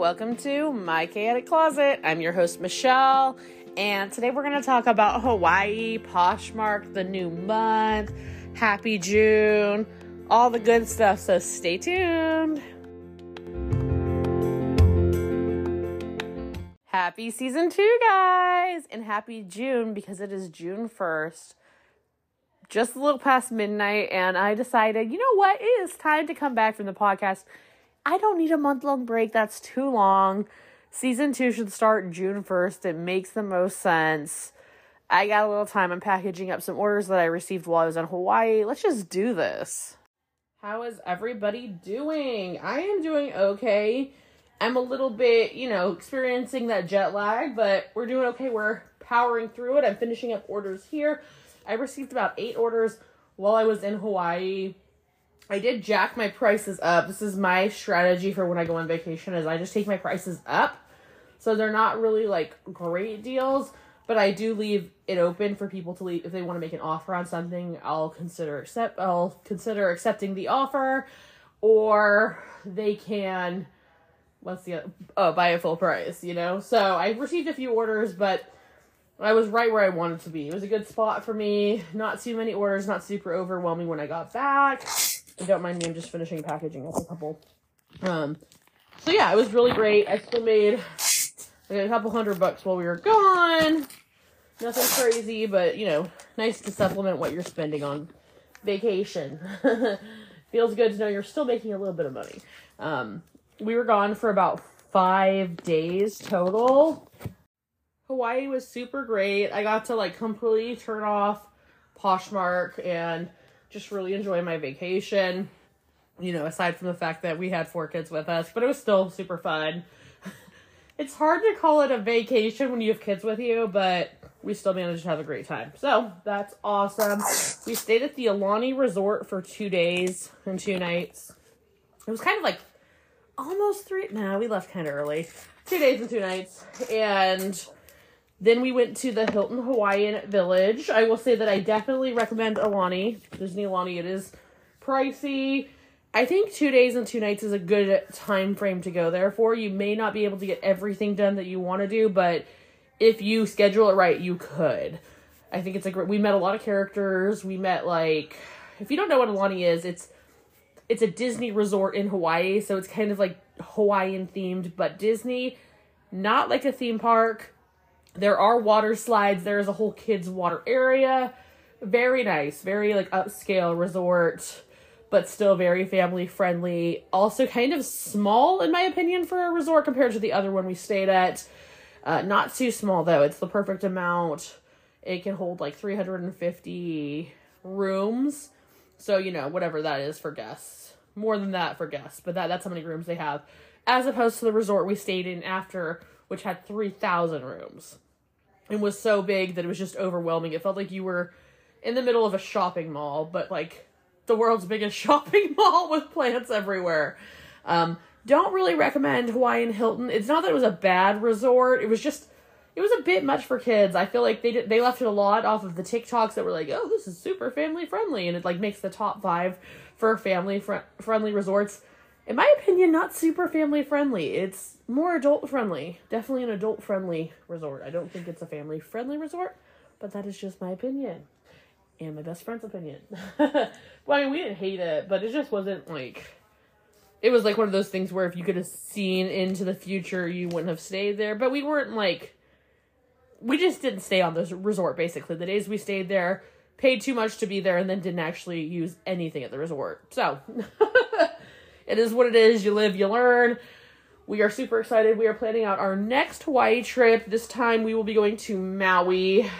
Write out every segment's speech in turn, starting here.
welcome to My Chaotic Closet. I'm your host, Michelle, and today we're going to talk about Hawaii, Poshmark, the new month, happy June, all the good stuff. So stay tuned. Happy season two, guys, and happy June because it is June 1st, just a little past midnight, and I decided, you know what, it is time to come back from the podcast I don't need a month long break. That's too long. Season two should start June 1st. It makes the most sense. I got a little time. I'm packaging up some orders that I received while I was in Hawaii. Let's just do this. How is everybody doing? I am doing okay. I'm a little bit, you know, experiencing that jet lag, but we're doing okay. We're powering through it. I'm finishing up orders here. I received about eight orders while I was in Hawaii. I did jack my prices up. This is my strategy for when I go on vacation is I just take my prices up. So they're not really like great deals, but I do leave it open for people to leave if they want to make an offer on something, I'll consider accept I'll consider accepting the offer or they can what's the oh buy a full price, you know? So I received a few orders, but I was right where I wanted to be. It was a good spot for me. Not too many orders, not super overwhelming when I got back don't mind me, I'm just finishing packaging up a couple. Um, so yeah, it was really great. I still made like a couple hundred bucks while we were gone. Nothing crazy, but you know, nice to supplement what you're spending on vacation. Feels good to know you're still making a little bit of money. Um, we were gone for about five days total. Hawaii was super great. I got to like completely turn off Poshmark and just really enjoy my vacation. You know, aside from the fact that we had four kids with us, but it was still super fun. it's hard to call it a vacation when you have kids with you, but we still managed to have a great time. So that's awesome. We stayed at the Aulani Resort for two days and two nights. It was kind of like almost three. Nah, we left kind of early. Two days and two nights. And then we went to the Hilton Hawaiian Village. I will say that I definitely recommend Aulani, Disney Aulani. It is pricey. I think two days and two nights is a good time frame to go there for. You may not be able to get everything done that you want to do, but if you schedule it right, you could. I think it's a great. We met a lot of characters. We met like, if you don't know what Aulani is, it's it's a Disney resort in Hawaii, so it's kind of like Hawaiian themed, but Disney, not like a theme park there are water slides. There is a whole kids water area. Very nice, very like upscale resort, but still very family friendly. Also kind of small in my opinion for a resort compared to the other one we stayed at. Uh, not too small though. It's the perfect amount. It can hold like 350 rooms. So, you know, whatever that is for guests. More than that for guests, but that that's how many rooms they have. As opposed to the resort we stayed in after which had 3,000 rooms and was so big that it was just overwhelming. It felt like you were in the middle of a shopping mall, but like the world's biggest shopping mall with plants everywhere. Um, don't really recommend Hawaiian Hilton. It's not that it was a bad resort. It was just it was a bit much for kids. I feel like they did, they left it a lot off of the TikToks that were like, "Oh, this is super family friendly," and it like makes the top five for family fr- friendly resorts in my opinion, not super family friendly. It's more adult friendly. Definitely an adult friendly resort. I don't think it's a family friendly resort, but that is just my opinion. And my best friend's opinion. well, I mean, we didn't hate it, but it just wasn't like. It was like one of those things where if you could have seen into the future, you wouldn't have stayed there. But we weren't like. We just didn't stay on the resort, basically. The days we stayed there, paid too much to be there, and then didn't actually use anything at the resort. So. It is what it is. You live, you learn. We are super excited. We are planning out our next Hawaii trip. This time we will be going to Maui.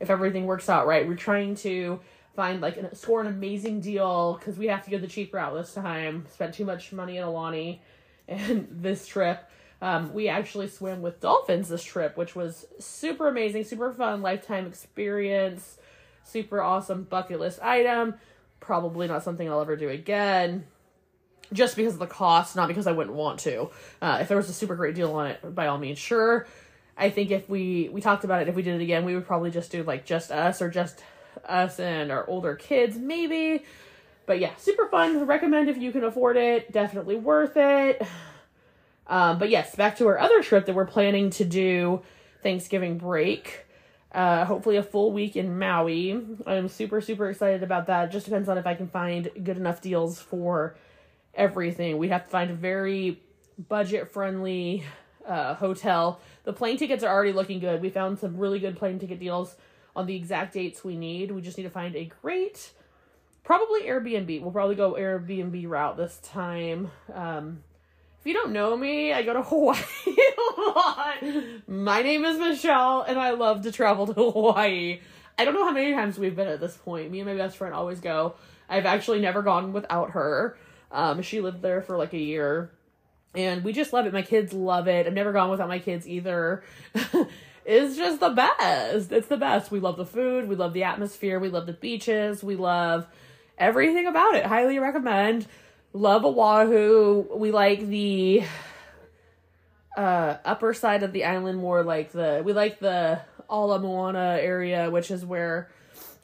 If everything works out right, we're trying to find like an, score an amazing deal because we have to go the cheap route this time. Spent too much money in Aulani, and this trip. Um, we actually swim with dolphins this trip, which was super amazing, super fun, lifetime experience, super awesome bucket list item. Probably not something I'll ever do again just because of the cost, not because I wouldn't want to. Uh, if there was a super great deal on it, by all means, sure. I think if we we talked about it, if we did it again, we would probably just do like just us or just us and our older kids, maybe. But yeah, super fun. Recommend if you can afford it. Definitely worth it. Um, but yes, back to our other trip that we're planning to do Thanksgiving break. Uh, hopefully a full week in Maui. I'm super super excited about that. Just depends on if I can find good enough deals for everything. We have to find a very budget friendly uh, hotel. The plane tickets are already looking good. We found some really good plane ticket deals on the exact dates we need. We just need to find a great, probably Airbnb. We'll probably go Airbnb route this time. Um, if you don't know me, I go to Hawaii a lot. My name is Michelle, and I love to travel to Hawaii. I don't know how many times we've been at this point. Me and my best friend always go. I've actually never gone without her. Um, she lived there for like a year, and we just love it. My kids love it. I've never gone without my kids either. it's just the best. It's the best. We love the food. We love the atmosphere. We love the beaches. We love everything about it. Highly recommend. Love Oahu. We like the uh upper side of the island more like the we like the Ala Moana area, which is where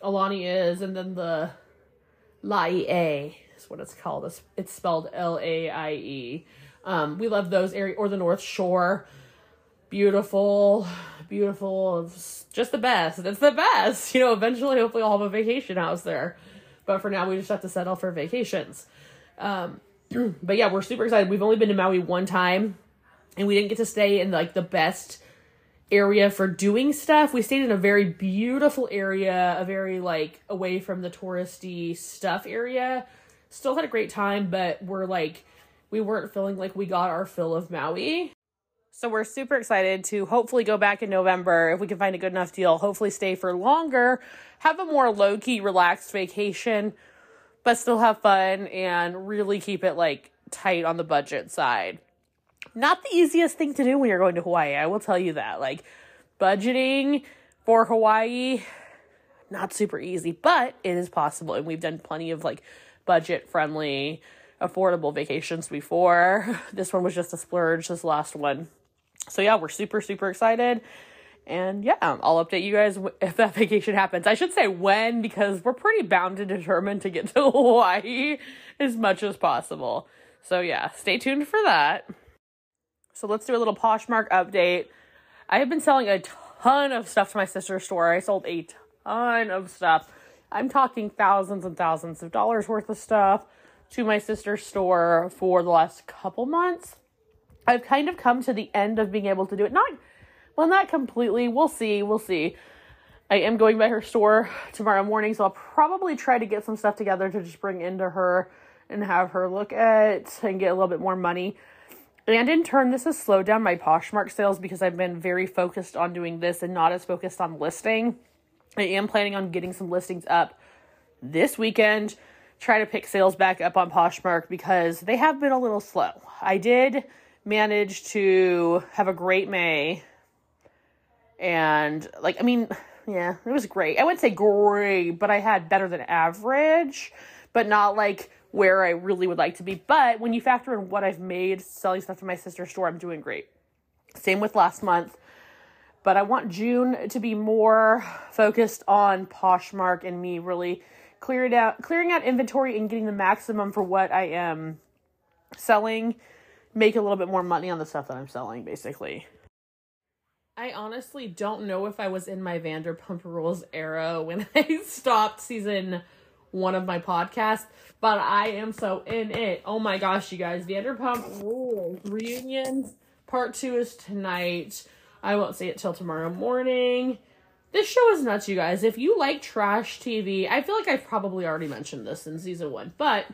Aulani is, and then the Laie what it's called. It's, it's spelled L A I E. Um, we love those area or the North Shore. Beautiful, beautiful. It's just the best. It's the best. You know, eventually, hopefully, I'll have a vacation house there. But for now, we just have to settle for vacations. Um, but yeah, we're super excited. We've only been to Maui one time, and we didn't get to stay in like the best area for doing stuff. We stayed in a very beautiful area, a very like away from the touristy stuff area. Still had a great time, but we're like we weren't feeling like we got our fill of Maui. So we're super excited to hopefully go back in November if we can find a good enough deal. Hopefully stay for longer, have a more low key, relaxed vacation but still have fun and really keep it like tight on the budget side. Not the easiest thing to do when you're going to Hawaii, I will tell you that. Like budgeting for Hawaii, not super easy, but it is possible. And we've done plenty of like budget friendly, affordable vacations before. This one was just a splurge, this last one. So yeah, we're super, super excited. And yeah, I'll update you guys if that vacation happens. I should say when because we're pretty bound and determined to get to Hawaii as much as possible. So yeah, stay tuned for that. So let's do a little Poshmark update. I have been selling a ton of stuff to my sister's store. I sold a ton of stuff. I'm talking thousands and thousands of dollars worth of stuff to my sister's store for the last couple months. I've kind of come to the end of being able to do it. Not well, not completely. We'll see. We'll see. I am going by her store tomorrow morning, so I'll probably try to get some stuff together to just bring into her and have her look at and get a little bit more money. And in turn, this has slowed down my Poshmark sales because I've been very focused on doing this and not as focused on listing. I am planning on getting some listings up this weekend, try to pick sales back up on Poshmark because they have been a little slow. I did manage to have a great May and like I mean, yeah, it was great. I wouldn't say great, but I had better than average, but not like where I really would like to be. But when you factor in what I've made selling stuff to my sister's store, I'm doing great. Same with last month. But I want June to be more focused on Poshmark and me really clearing out clearing out inventory and getting the maximum for what I am selling, make a little bit more money on the stuff that I'm selling, basically. I honestly don't know if I was in my Vanderpump Rules era when I stopped season one of my podcasts, but I am so in it. Oh my gosh, you guys, Vanderpump Rules reunions part two is tonight. I won't see it till tomorrow morning. This show is nuts, you guys. If you like trash TV, I feel like I've probably already mentioned this in season one, but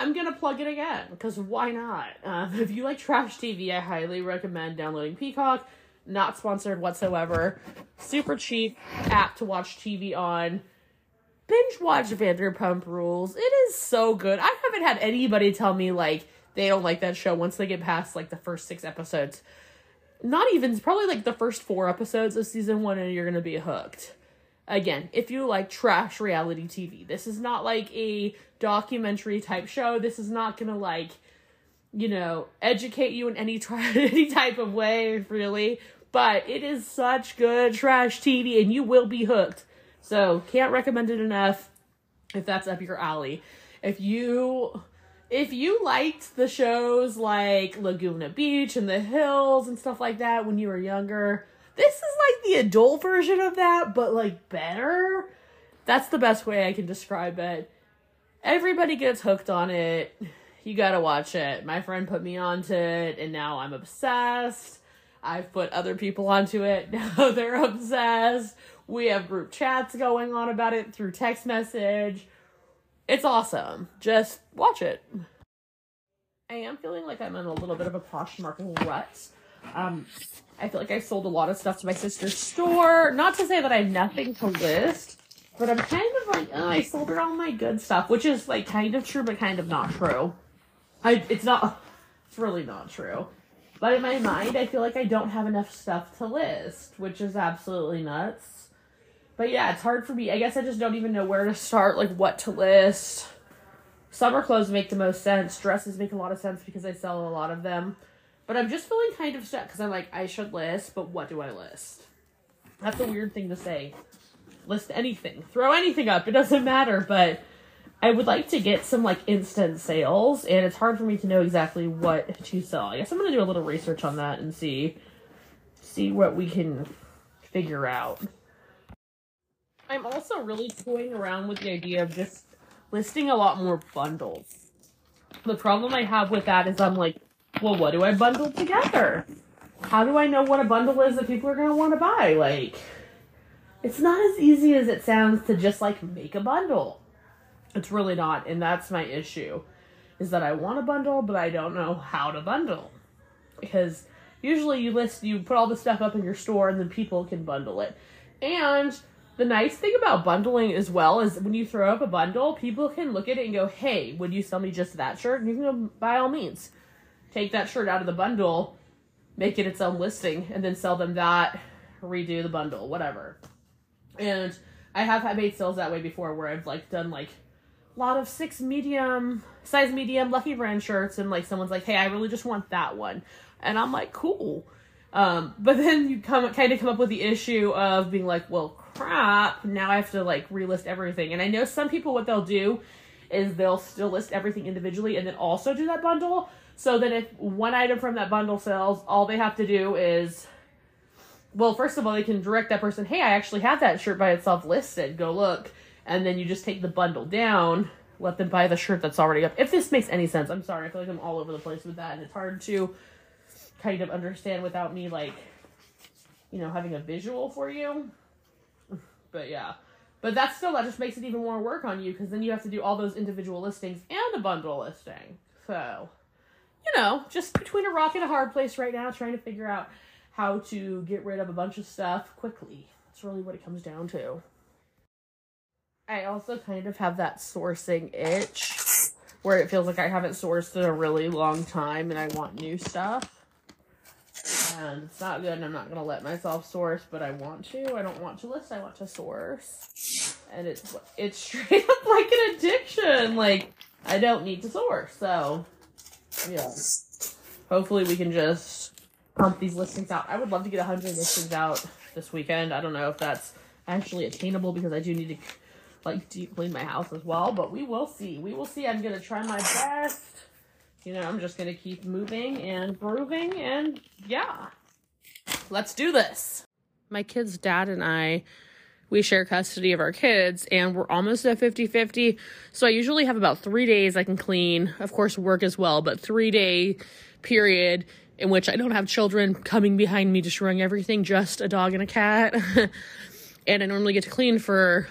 I'm gonna plug it again because why not? Um, if you like trash TV, I highly recommend downloading Peacock not sponsored whatsoever. Super cheap app to watch TV on. Binge watch Vanderpump Rules. It is so good. I haven't had anybody tell me like they don't like that show once they get past like the first six episodes. Not even probably like the first four episodes of season one, and you're gonna be hooked. Again, if you like trash reality TV, this is not like a documentary type show. This is not gonna like you know, educate you in any, any type of way, really. But it is such good trash TV and you will be hooked. So, can't recommend it enough if that's up your alley. If you if you liked the shows like Laguna Beach and The Hills and stuff like that when you were younger, this is like the adult version of that, but like better. That's the best way I can describe it. Everybody gets hooked on it. You gotta watch it. My friend put me onto it, and now I'm obsessed. I've put other people onto it. Now they're obsessed. We have group chats going on about it through text message. It's awesome. Just watch it. I am feeling like I'm in a little bit of a Poshmark rut. Um, I feel like I sold a lot of stuff to my sister's store. Not to say that I have nothing to list, but I'm kind of like, oh, I sold her all my good stuff, which is like kind of true, but kind of not true. I, it's not, it's really not true. But in my mind, I feel like I don't have enough stuff to list, which is absolutely nuts. But yeah, it's hard for me. I guess I just don't even know where to start, like what to list. Summer clothes make the most sense. Dresses make a lot of sense because I sell a lot of them. But I'm just feeling kind of stuck because I'm like, I should list, but what do I list? That's a weird thing to say. List anything, throw anything up, it doesn't matter. But I would like to get some like instant sales, and it's hard for me to know exactly what to sell. I guess I'm gonna do a little research on that and see see what we can figure out. I'm also really toying around with the idea of just listing a lot more bundles. The problem I have with that is I'm like, well, what do I bundle together? How do I know what a bundle is that people are going to want to buy? Like, it's not as easy as it sounds to just like make a bundle. It's really not, and that's my issue. Is that I want a bundle, but I don't know how to bundle. Because usually you list, you put all the stuff up in your store, and then people can bundle it. And the nice thing about bundling as well is when you throw up a bundle, people can look at it and go, "Hey, would you sell me just that shirt?" And you can go, by all means, take that shirt out of the bundle, make it its own listing, and then sell them that, redo the bundle, whatever. And I have had made sales that way before, where I've like done like a lot of six medium, size medium Lucky Brand shirts, and like someone's like, "Hey, I really just want that one," and I'm like, "Cool." Um, but then you come kind of come up with the issue of being like, well, crap, now I have to like relist everything. And I know some people what they'll do is they'll still list everything individually and then also do that bundle. So that if one item from that bundle sells, all they have to do is well, first of all, they can direct that person, hey, I actually have that shirt by itself listed. Go look. And then you just take the bundle down, let them buy the shirt that's already up. If this makes any sense, I'm sorry. I feel like I'm all over the place with that, and it's hard to kind of understand without me like you know having a visual for you but yeah. But that's still that just makes it even more work on you because then you have to do all those individual listings and a bundle listing. So you know just between a rock and a hard place right now trying to figure out how to get rid of a bunch of stuff quickly. That's really what it comes down to. I also kind of have that sourcing itch where it feels like i haven't sourced in a really long time and i want new stuff and it's not good I'm not gonna let myself source, but I want to. I don't want to list, I want to source. And it's it's straight up like an addiction. Like I don't need to source. So yeah. Hopefully we can just pump these listings out. I would love to get 100 listings out this weekend. I don't know if that's actually attainable because I do need to like deep clean my house as well, but we will see. We will see. I'm to try my best you know, I'm just going to keep moving and grooving and yeah, let's do this. My kid's dad and I, we share custody of our kids and we're almost at 50 50. So I usually have about three days I can clean, of course, work as well, but three day period in which I don't have children coming behind me destroying everything, just a dog and a cat. and I normally get to clean for,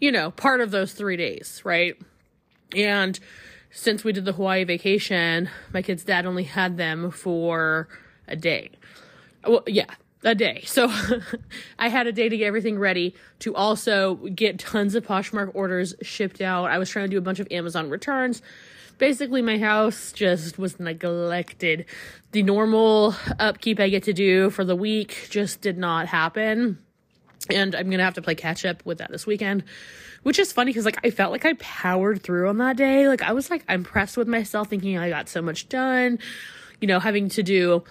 you know, part of those three days, right? And since we did the Hawaii vacation, my kid's dad only had them for a day. Well, yeah, a day. So I had a day to get everything ready to also get tons of Poshmark orders shipped out. I was trying to do a bunch of Amazon returns. Basically, my house just was neglected. The normal upkeep I get to do for the week just did not happen. And I'm going to have to play catch up with that this weekend which is funny because like I felt like I powered through on that day. Like I was like impressed with myself, thinking I got so much done. You know, having to do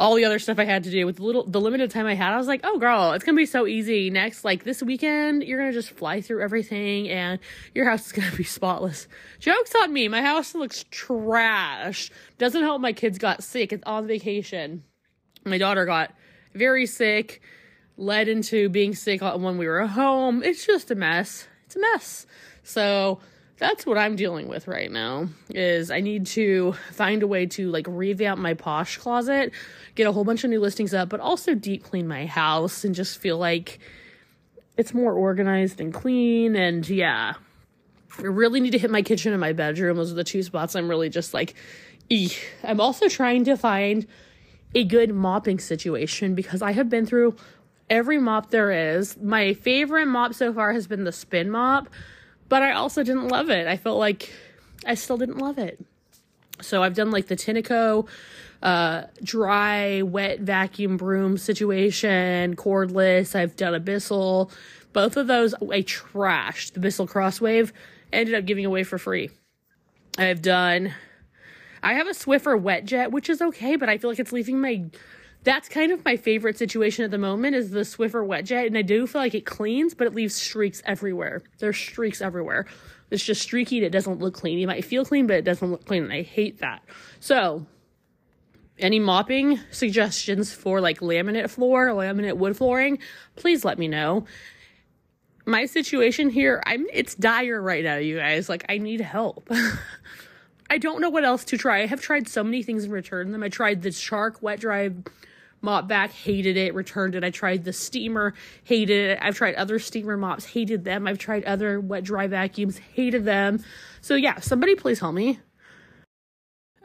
all the other stuff I had to do with the little the limited time I had, I was like, oh girl, it's gonna be so easy. Next, like this weekend, you're gonna just fly through everything and your house is gonna be spotless. Joke's on me, my house looks trash. Doesn't help my kids got sick. It's on vacation. My daughter got very sick, led into being sick when we were home. It's just a mess. It's a mess. So that's what I'm dealing with right now is I need to find a way to like revamp my posh closet, get a whole bunch of new listings up, but also deep clean my house and just feel like it's more organized and clean and yeah. I really need to hit my kitchen and my bedroom. Those are the two spots I'm really just like eek. I'm also trying to find a good mopping situation because I have been through every mop there is. My favorite mop so far has been the spin mop but I also didn't love it. I felt like I still didn't love it. So I've done like the Tineco uh, dry, wet vacuum broom situation, cordless. I've done a Bissell. Both of those I trashed. The Bissell Crosswave ended up giving away for free. I've done. I have a Swiffer wet jet, which is okay, but I feel like it's leaving my that's kind of my favorite situation at the moment is the Swiffer wet jet, and I do feel like it cleans, but it leaves streaks everywhere. There's streaks everywhere. It's just streaky and it doesn't look clean. You might feel clean, but it doesn't look clean, and I hate that. So, any mopping suggestions for like laminate floor, laminate wood flooring, please let me know. My situation here, I'm it's dire right now, you guys. Like I need help. I don't know what else to try. I have tried so many things and returned them. I tried the Shark wet dry mop back, hated it, returned it. I tried the steamer, hated it. I've tried other steamer mops, hated them. I've tried other wet dry vacuums, hated them. So yeah, somebody please help me.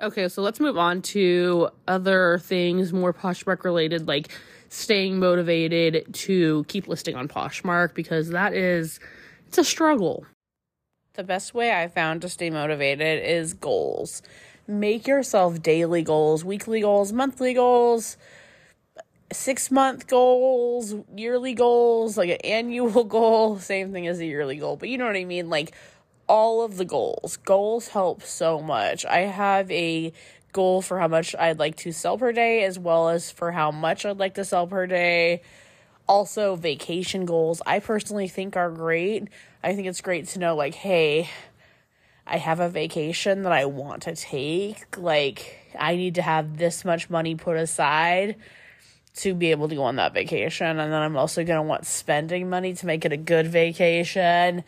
Okay, so let's move on to other things more Poshmark related, like staying motivated to keep listing on Poshmark because that is it's a struggle. The best way I found to stay motivated is goals. Make yourself daily goals, weekly goals, monthly goals, six month goals, yearly goals, like an annual goal, same thing as a yearly goal, but you know what I mean? Like all of the goals. Goals help so much. I have a goal for how much I'd like to sell per day, as well as for how much I'd like to sell per day. Also, vacation goals, I personally think are great. I think it's great to know, like, hey, I have a vacation that I want to take. Like, I need to have this much money put aside to be able to go on that vacation. And then I'm also going to want spending money to make it a good vacation.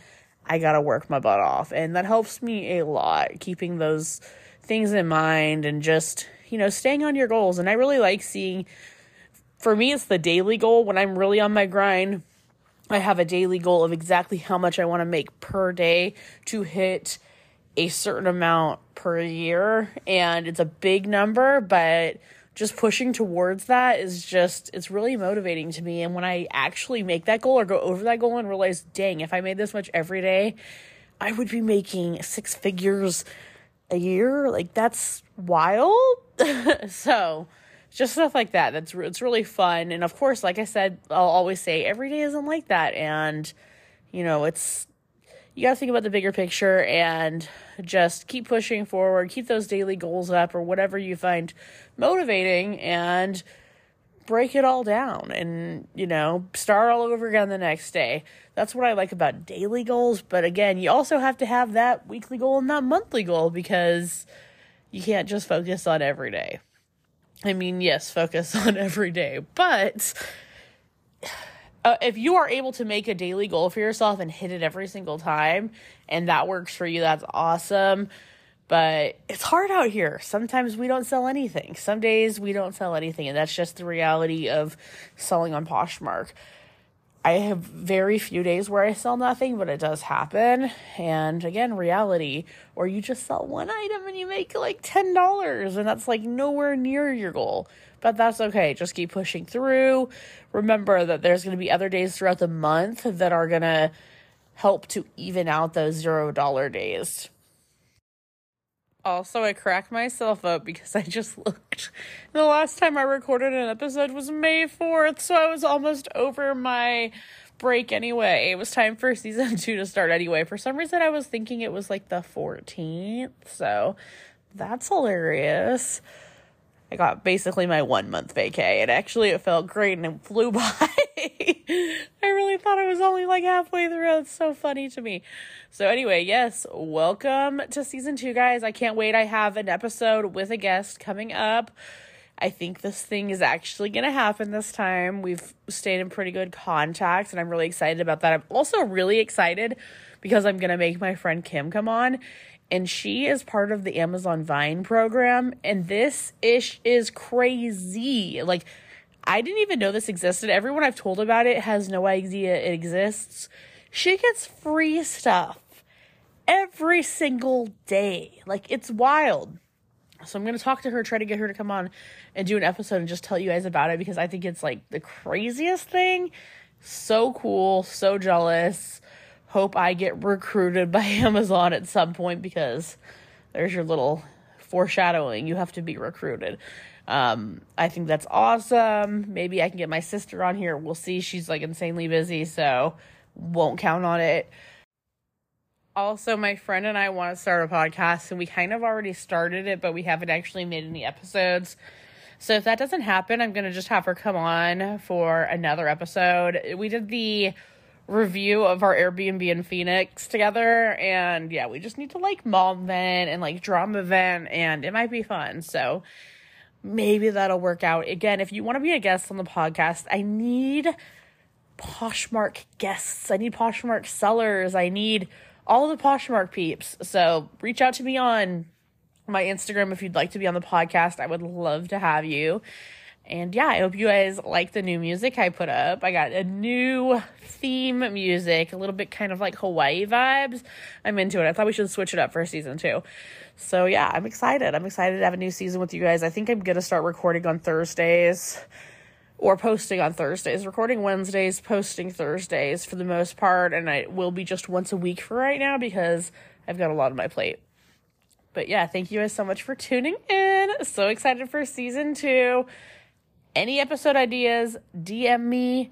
I got to work my butt off. And that helps me a lot, keeping those things in mind and just, you know, staying on your goals. And I really like seeing, for me, it's the daily goal when I'm really on my grind. I have a daily goal of exactly how much I want to make per day to hit a certain amount per year. And it's a big number, but just pushing towards that is just it's really motivating to me. And when i actually make that goal or go over that goal and realize dang if i made this much every day i would be making six figures a year. Like that's wild. So just stuff like that. That's it's really fun. And of course like i said i'll always say every day isn't like that. And you know it's you got to think about the bigger picture and just keep pushing forward, keep those daily goals up or whatever you find motivating and break it all down and, you know, start all over again the next day. That's what I like about daily goals. But again, you also have to have that weekly goal and that monthly goal because you can't just focus on every day. I mean, yes, focus on every day, but uh, if you are able to make a daily goal for yourself and hit it every single time and that works for you that's awesome. But it's hard out here. Sometimes we don't sell anything. Some days we don't sell anything and that's just the reality of selling on poshmark. I have very few days where i sell nothing but it does happen. And again reality or you just sell one item and you make like $10 and that's like nowhere near your goal but that's okay. Just keep pushing through. Remember that there's going to be other days throughout the month that are going to help to even out those zero dollar days. Also, I cracked myself up because I just looked. The last time I recorded an episode was May 4th, so I was almost over my break anyway. It was time for season two to start anyway. For some reason, I was thinking it was like the 14th, so that's hilarious. I got basically my one month vacay, and actually it felt great and it flew by. I really thought I was only like halfway through. It's so funny to me. So anyway, yes, welcome to season two, guys. I can't wait. I have an episode with a guest coming up. I think this thing is actually going to happen this time. We've stayed in pretty good contact, and I'm really excited about that. I'm also really excited because I'm going to make my friend Kim come on, and she is part of the Amazon Vine program, and this ish is crazy. Like, I didn't even know this existed. Everyone I've told about it has no idea it exists. She gets free stuff every single day. Like, it's wild. So I'm going to talk to her, try to get her to come on and do an episode and just tell you guys about it because I think it's like the craziest thing. So cool, so jealous. Hope I get recruited by Amazon at some point because there's your little foreshadowing. You have to be recruited. Um, I think that's awesome. Maybe I can get my sister on here. We'll see. She's like insanely busy, so won't count on it also my friend and I want to start a podcast and we kind of already started it, but we haven't actually made any episodes. So if that doesn't happen, I'm going to just have her come on for another episode. We did the review of our Airbnb in Phoenix together and yeah, we just need to like mom vent and like drama vent and it might be fun. So maybe that'll work out. Again, if you want to be a guest on the podcast, I need Poshmark guests. I need Poshmark sellers. I need all the Poshmark peeps. So reach out to me on my Instagram if you'd like to be on the podcast. I would love to have you. And yeah, I hope you guys like the new music I put up. I got a new theme music, a little bit kind of like Hawaii vibes. I'm into it. I thought we should switch it up for season two. So yeah, I'm excited. I'm excited to have a new season with you guys. I think I'm going to start recording on Thursdays or posting on Thursdays, recording Wednesdays, posting Thursdays for the most part, and I will be just once a week for right now because I've got a lot on my plate. But yeah, thank you guys so much for tuning in. So excited for season two. Any episode ideas, DM me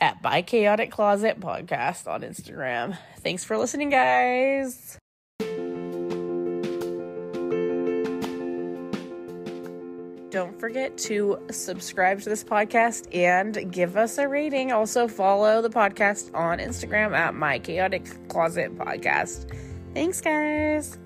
at My Chaotic Closet Podcast on Instagram. Thanks for listening, guys. Don't forget to subscribe to this podcast and give us a rating. Also, follow the podcast on Instagram at My Chaotic Closet Podcast. Thanks, guys.